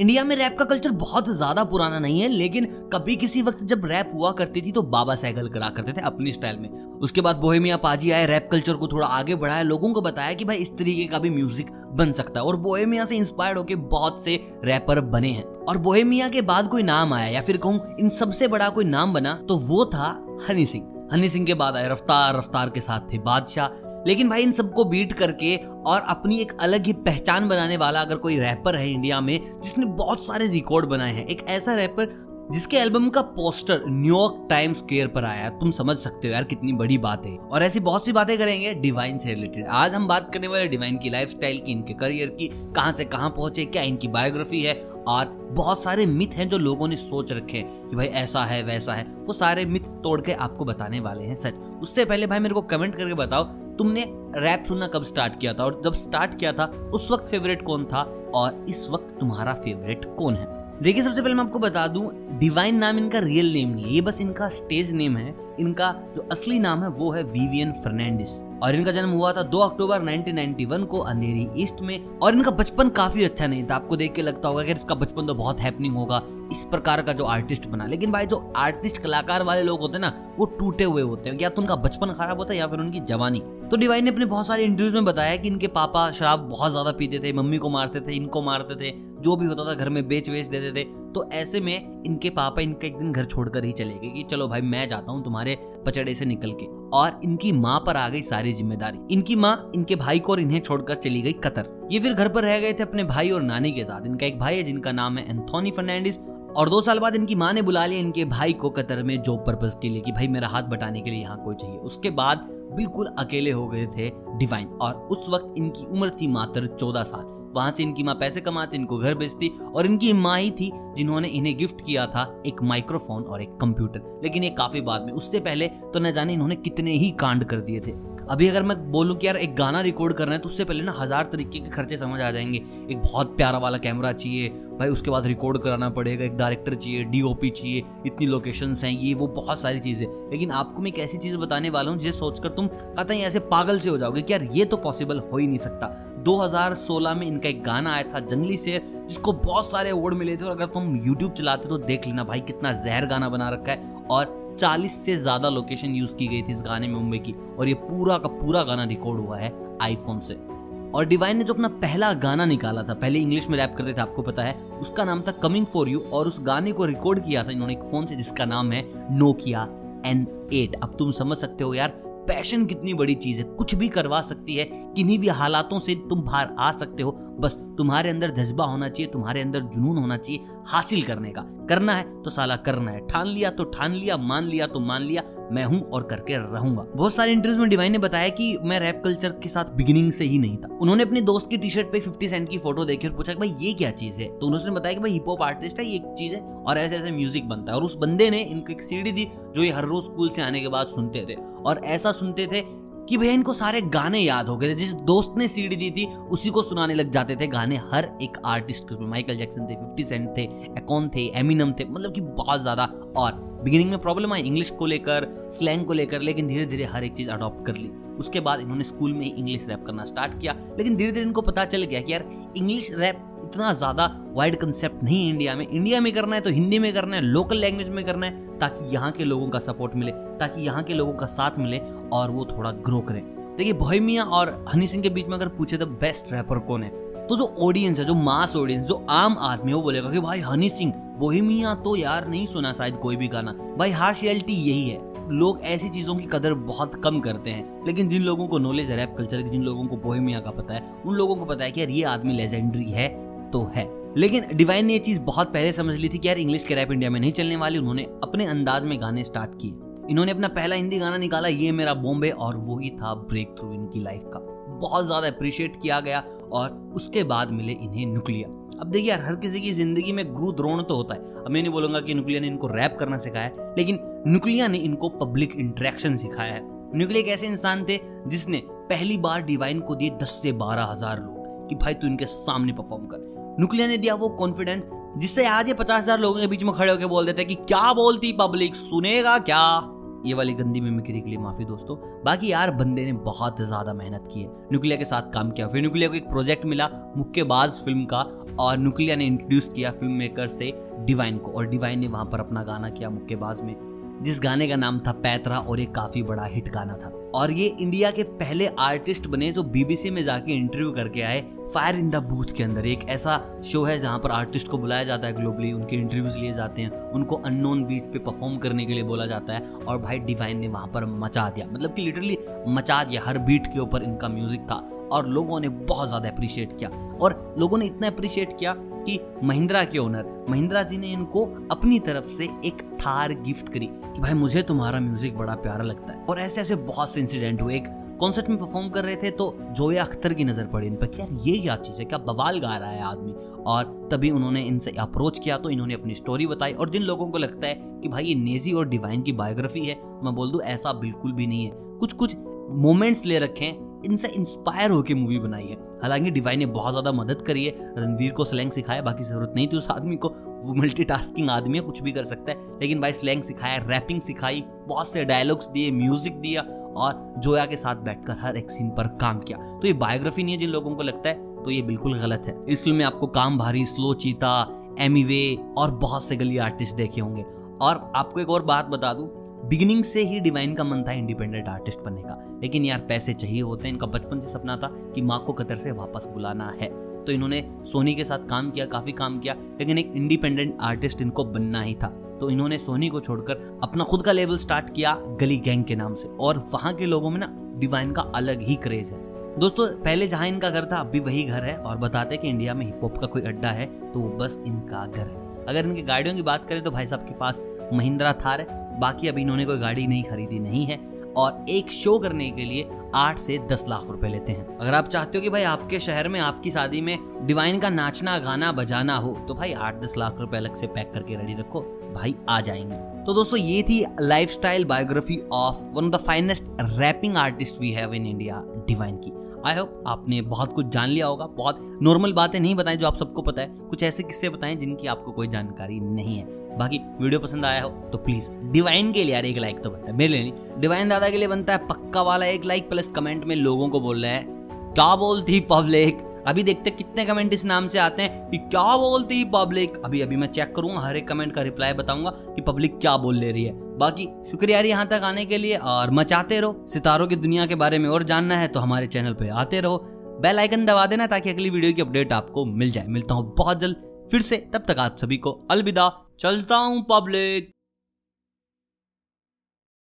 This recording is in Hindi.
इंडिया में रैप का कल्चर बहुत ज़्यादा पुराना नहीं है, लेकिन कभी किसी वक्त जब रैप हुआ करती थी तो बाबा सैगल करा करते थे अपनी स्टाइल में। उसके बाद बोहेमिया पाजी आए, रैप कल्चर को थोड़ा आगे बढ़ाया, लोगों को बताया कि भाई इस तरीके का भी म्यूज़िक बन सकता है, और बोहेमिया से इंस्पायर्ड होकर बहुत से रैपर बने हैं। और बोहेमिया के बाद कोई नाम आया, या फिर कहूँ, इन सबसे बड़ा कोई नाम बना तो वो था हनी सिंह। हनी सिंह के बाद आए, रफ्तार रफ्तार के साथ थे बादशाह लेकिन भाई इन सबको बीट करके और अपनी एक अलग ही पहचान बनाने वाला अगर कोई रैपर है इंडिया में, जिसने बहुत सारे रिकॉर्ड बनाए हैं, एक ऐसा रैपर जिसके एल्बम का पोस्टर न्यूयॉर्क टाइम्स केयर पर आया, तुम समझ सकते हो यार कितनी बड़ी बात है। और ऐसी बहुत सी बातें करेंगे डिवाइन से रिलेटेड। आज हम बात करने वाले डिवाइन की लाइफस्टाइल की, इनके करियर की, कहाँ से कहाँ पहुँचे, क्या इनकी बायोग्राफी है, और बहुत सारे मिथ हैं जो लोगों ने सोच रखे हैं कि भाई ऐसा है, वैसा है। वो सारे मिथ तोड़ के आपको बताने वाले हैं, सच। उससे पहले भाई मेरे को कमेंट करके बताओ, तुमने रैप सुनना कब स्टार्ट किया था? और जब स्टार्ट किया था, उस वक्त फेवरेट कौन था? और इस वक्त तुम्हारा फेवरेट कौन है? देखिए, सबसे पहले मैं आपको बता दूँ डिवाइन नाम इनका रियल नेम नहीं है, ये बस इनका स्टेज नेम है। इनका जो असली नाम है वो है विवियन फर्नांडिस। और इनका जन्म हुआ था 2 अक्टूबर 1991 को अंधेरी ईस्ट में। और इनका बचपन काफ़ी अच्छा नहीं था। आपको देख के लगता होगा कि इसका बचपन तो बहुत हैपनिंग होगा, इस प्रकार का जो आर्टिस्ट बना। लेकिन भाई, जो आर्टिस्ट कलाकार वाले लोग होते हैं ना, वो टूटे हुए होते हैं। या तो उनका बचपन खराब होता है या फिर उनकी जवानी। तो डिवाइन ने अपने बहुत सारे इंटरव्यूज़ में बताया कि इनके पापा शराब बहुत ज़्यादा पीते थे, मम्मी को मारते थे, इनको मारते थे, जो भी होता था घर में बेच बेच देते थे। तो ऐसे में इनके पापा इनका एक दिन घर छोड़कर ही चले गए कि चलो भाई, मैं जाता हूँ तुम्हारे पचड़े से निकल के। और इनकी माँ पर आ गई सारी ज़िम्मेदारी। इनकी माँ इनके भाई को और इन्हें छोड़कर चली गई कतर। ये फिर घर पर रह गए थे अपने भाई और नानी के साथ। इनका एक भाई है, जिनका नाम है एंथोनी फर्नांडिस। और दो साल बाद इनकी माँ ने बुला लिया इनके भाई को कतर में जॉब पर्पज के लिए कि भाई, मेरा हाथ बटाने के लिए यहाँ कोई चाहिए। उसके बाद बिल्कुल अकेले हो गए थे डिवाइन और उस वक्त इनकी उम्र थी मात्र चौदह साल। वहाँ से इनकी माँ पैसे कमाती, इनको घर बेचती और इनकी माँ ही थी जिन्होंने इन्हें गिफ्ट किया था एक माइक्रोफोन और एक कंप्यूटर। लेकिन ये काफ़ी बाद में, उससे पहले तो न जाने इन्होंने कितने ही कांड कर दिए थे। अभी अगर मैं बोलूँ कि यार एक गाना रिकॉर्ड करना है तो उससे पहले ना हज़ार तरीके के खर्चे समझ आ जाएँगे। एक बहुत प्यारा वाला कैमरा चाहिए, भाई उसके बाद रिकॉर्ड कराना पड़ेगा, एक डायरेक्टर चाहिए डीओपी चाहिए, इतनी लोकेशंस हैं, ये वो बहुत सारी चीज़ें। लेकिन आपको मैं एक ऐसी चीज़ बताने वाला हूँ, जिसे सोचकर तुम कतई ऐसे पागल से हो जाओगे कि यार ये तो पॉसिबल हो ही नहीं सकता। 2016 में इनका एक गाना आया था, जंगली शेर, जिसको बहुत सारे अवार्ड मिले थे, और अगर तुम यूट्यूब चलाते तो देख लेना भाई कितना जहर गाना बना रखा है। और 40 से ज़्यादा लोकेशन यूज़ की गई थी इस गाने में मुंबई की। और ये पूरा का पूरा गाना रिकॉर्ड हुआ है आईफोन से। और डिवाइन ने जो अपना पहला गाना निकाला था, पहले इंग्लिश में रैप करते थे, आपको पता है, उसका नाम था कमिंग फॉर यू और उस गाने को रिकॉर्ड किया था इन्होंने एक फ़ोन से जिसका नाम है नोकिया एन एट अब तुम समझ सकते हो यार पैशन कितनी बड़ी चीज़ है। कुछ भी करवा सकती है, किन्हीं भी हालातों से तुम बाहर आ सकते हो। बस तुम्हारे अंदर जज्बा होना चाहिए, तुम्हारे अंदर जुनून होना चाहिए हासिल करने का। करना है तो साला करना है। ठान लिया तो ठान लिया, मान लिया तो मान लिया। मैं हूँ और करके रहूँगा। बहुत सारे इंटरव्यूज़ में डिवाइन ने बताया कि मैं रैप कल्चर के साथ बिगिनिंग से ही नहीं था। उन्होंने अपने दोस्त की टी शर्ट पे 50 सेंट की फ़ोटो देखी और पूछा कि भाई, ये क्या चीज़ है? तो उन्होंने बताया कि भाई हिप हॉप आर्टिस्ट है, ये एक चीज़ है और ऐसे ऐसे म्यूज़िक बनता है। और उस बंदे ने इनको एक सीडी दी जो ये हर रोज स्कूल से आने के बाद सुनते थे। और ऐसा सुनते थे कि भैया, इनको सारे गाने याद हो गए थे। जिस दोस्त ने सीडी दी थी, उसी को सुनाने लग जाते थे गाने। हर एक आर्टिस्ट के उसमें माइकल जैक्सन थे फिफ्टी सेंट थे एकॉन थे एमिनम थे मतलब कि बहुत ज़्यादा और बिगिनिंग में प्रॉब्लम आई इंग्लिश को लेकर स्लैंग को लेकर, लेकिन धीरे धीरे हर एक चीज़ अडॉप्ट कर ली। उसके बाद इन्होंने स्कूल में ही इंग्लिश रैप करना स्टार्ट किया। लेकिन धीरे धीरे इनको पता चल गया कि यार इंग्लिश रैप इतना ज़्यादा वाइड कंसेप्ट नहीं है इंडिया में। इंडिया में करना है तो हिंदी में करना है लोकल लैंग्वेज में करना है, ताकि यहाँ के लोगों का सपोर्ट मिले, ताकि यहाँ के लोगों का साथ मिले और वो थोड़ा ग्रो करें। देखिए बोहेमिया और हनी सिंह के बीच में अगर पूछे तो बेस्ट रैपर कौन है? तो जो ऑडियंस है, जो मास ऑडियंस जो आम आदमी है, वो बोलेगा कि भाई, हनी सिंह बोहेमिया तो यार नहीं सुना शायद कोई भी गाना। भाई हार्शियलिटी यही है। लोग ऐसी चीज़ों की कदर बहुत कम करते हैं। लेकिन जिन लोगों को नॉलेज है रैप कल्चर की, जिन लोगों को बोहेमिया का पता है, उन लोगों को पता है कि यार, ये आदमी लेजेंडरी है तो है। लेकिन डिवाइन ने ये चीज़ बहुत पहले समझ ली थी कि यार इंग्लिश के रैप इंडिया में नहीं चलने वाली। उन्होंने अपने अंदाज में गाने स्टार्ट किए। इन्होंने अपना पहला हिंदी गाना निकाला, ये मेरा बॉम्बे और वही था ब्रेक थ्रू इनकी लाइफ का। बहुत ज़्यादा अप्रिशिएट किया गया और उसके बाद मिले इन्हें नुकलिया अब देखिए यार, हर किसी की ज़िंदगी में ग्रू द्रोण तो होता है। अब मैं नहीं बोलूँगा कि नुकलिया ने इनको रैप करना सिखाया है लेकिन नुकलिया ने इनको पब्लिक इंटरेक्शन सिखाया है। न्यूक्लिया एक ऐसे इंसान थे जिसने पहली बार डिवाइन को दिए दस से बारह हज़ार लोग कि भाई तू इनके सामने परफॉर्म कर। नुकलिया ने दिया वो कॉन्फिडेंस जिससे आज ये पचास हज़ार लोगों के बीच में खड़े होकर बोल देते कि क्या बोलती पब्लिक सुनेगा क्या? ये वाली गंदी मिमिक्री के लिए माफ़ी दोस्तों। बाकी यार, बंदे ने बहुत ज़्यादा मेहनत की है। न्यूक्लिया के साथ काम किया, फिर न्यूक्लिया को एक प्रोजेक्ट मिला मुक्केबाज फ़िल्म का और न्यूक्लिया ने इंट्रोड्यूस किया फ़िल्म मेकर से डिवाइन को और डिवाइन ने वहाँ पर अपना गाना किया मुक्केबाज में। जिस गाने का नाम था पैतरा और एक काफ़ी बड़ा हिट गाना था। और ये इंडिया के पहले आर्टिस्ट बने जो बीबीसी में जाके इंटरव्यू करके आए फायर इन द बूथ के अंदर। एक ऐसा शो है जहाँ पर आर्टिस्ट को बुलाया जाता है ग्लोबली उनके इंटरव्यूज़ लिए जाते हैं, उनको अननोन बीट पे परफॉर्म करने के लिए बोला जाता है, और भाई डिवाइन ने वहाँ पर मचा दिया। मतलब कि लिटरली मचा दिया हर बीट के ऊपर इनका म्यूज़िक था और लोगों ने बहुत ज़्यादा अप्रिशिएट किया। और लोगों ने इतना अप्रिशिएट किया कि महिंद्रा के ओनर महिंद्रा जी ने इनको अपनी तरफ़ से एक थार गिफ्ट करी कि भाई मुझे तुम्हारा म्यूज़िक बड़ा प्यारा लगता है। और ऐसे ऐसे बहुत से इंसिडेंट हुए, एक कॉन्सर्ट में परफॉर्म कर रहे थे तो जोया अख्तर की नज़र पड़ी इन पर कि यार ये क्या चीज़ है, क्या बवाल गा रहा है आदमी। और तभी उन्होंने इनसे अप्रोच किया तो इन्होंने अपनी स्टोरी बताई। और जिन लोगों को लगता है कि भाई ये नेजी और डिवाइन की बायोग्राफी है तो मैं बोल दूँ, ऐसा बिल्कुल भी नहीं है। कुछ कुछ मोमेंट्स ले रखे हैं इनसे इंस्पायर होकर मूवी बनाई है। हालाँकि डिवाइन ने बहुत ज़्यादा मदद करी है, रणवीर को स्लैंग सिखाया, बाकी ज़रूरत नहीं थी उस आदमी को। वो मल्टीटास्किंग आदमी है, कुछ भी कर सकता है। लेकिन भाई स्लैंग सिखाया रैपिंग सिखाई, बहुत से डायलॉग्स दिए म्यूज़िक दिया और जोया के साथ बैठकर हर एक सीन पर काम किया। तो ये बायोग्राफी नहीं है जिन लोगों को लगता है तो ये बिल्कुल गलत है। इस फ़िल्म में आपको काम भारी स्लो चीता एमीवे और बहुत से गली आर्टिस्ट देखे होंगे। और आपको एक और बात बता दूँ बिगिनिंग से ही डिवाइन का मन था इंडिपेंडेंट आर्टिस्ट बनने का। लेकिन यार, पैसे चाहिए होते हैं, इनका बचपन से सपना था कि माँ को कतर से वापस बुलाना है। तो इन्होंने सोनी के साथ काम किया, काफ़ी काम किया, लेकिन एक इंडिपेंडेंट आर्टिस्ट इनको बनना ही था। तो इन्होंने सोनी को छोड़कर अपना खुद का लेबल स्टार्ट किया गली गैंग के नाम से। और वहाँ के लोगों में ना, डिवाइन का अलग ही क्रेज है। दोस्तों, पहले जहाँ इनका घर था अभी वही घर है। और बताते कि इंडिया में हिप हॉप का कोई अड्डा है तो वो बस इनका घर है। अगर इनके गाड़ियों की बात करें तो भाई साहब के पास महिंद्रा थार है। बाकी अभी इन्होंने कोई गाड़ी नहीं खरीदी, नहीं है। और एक शो करने के लिए आठ से दस लाख रुपए लेते हैं। अगर आप चाहते हो कि भाई आपके शहर में, आपकी शादी में डिवाइन का नाचना, गाना, बजाना हो तो भाई आठ दस लाख रुपए अलग से पैक करके रेडी रखो, भाई आ जाएँगे। तो दोस्तों, ये थी lifestyle biography of one of the finest rapping artist we have in India Divine की। आई होप आपने बहुत कुछ जान लिया होगा। बहुत नॉर्मल बातें नहीं बताएँ जो आप सबको पता है। कुछ ऐसे किस्से बताएँ जिनकी आपको कोई जानकारी नहीं है। बाकी वीडियो पसंद आया हो तो प्लीज़ डिवाइन के लिए यार एक लाइक तो बनता है, मेरे लिए नहीं। डिवाइन दादा के लिए बनता है, पक्का वाला एक लाइक प्लस कमेंट में लोगों को बोल रहे हैं, क्या बोलती पब्लिक अभी देखते कितने कमेंट इस नाम से आते हैं कि क्या बोलती पब्लिक अभी अभी मैं चेक करूँगा, हर एक कमेंट का रिप्लाई बताऊँगा कि पब्लिक क्या बोल ले रही है। बाकी शुक्रिया यहाँ तक आने के लिए और मचाते रहो, सितारों की दुनिया के बारे में और जानना है तो हमारे चैनल पे आते रहो। बेल आइकन दबा देना ताकि अगली वीडियो की अपडेट आपको मिल जाए। मिलता हूँ बहुत जल्द, फिर से तब तक आप सभी को अलविदा। चलता हूँ पब्लिक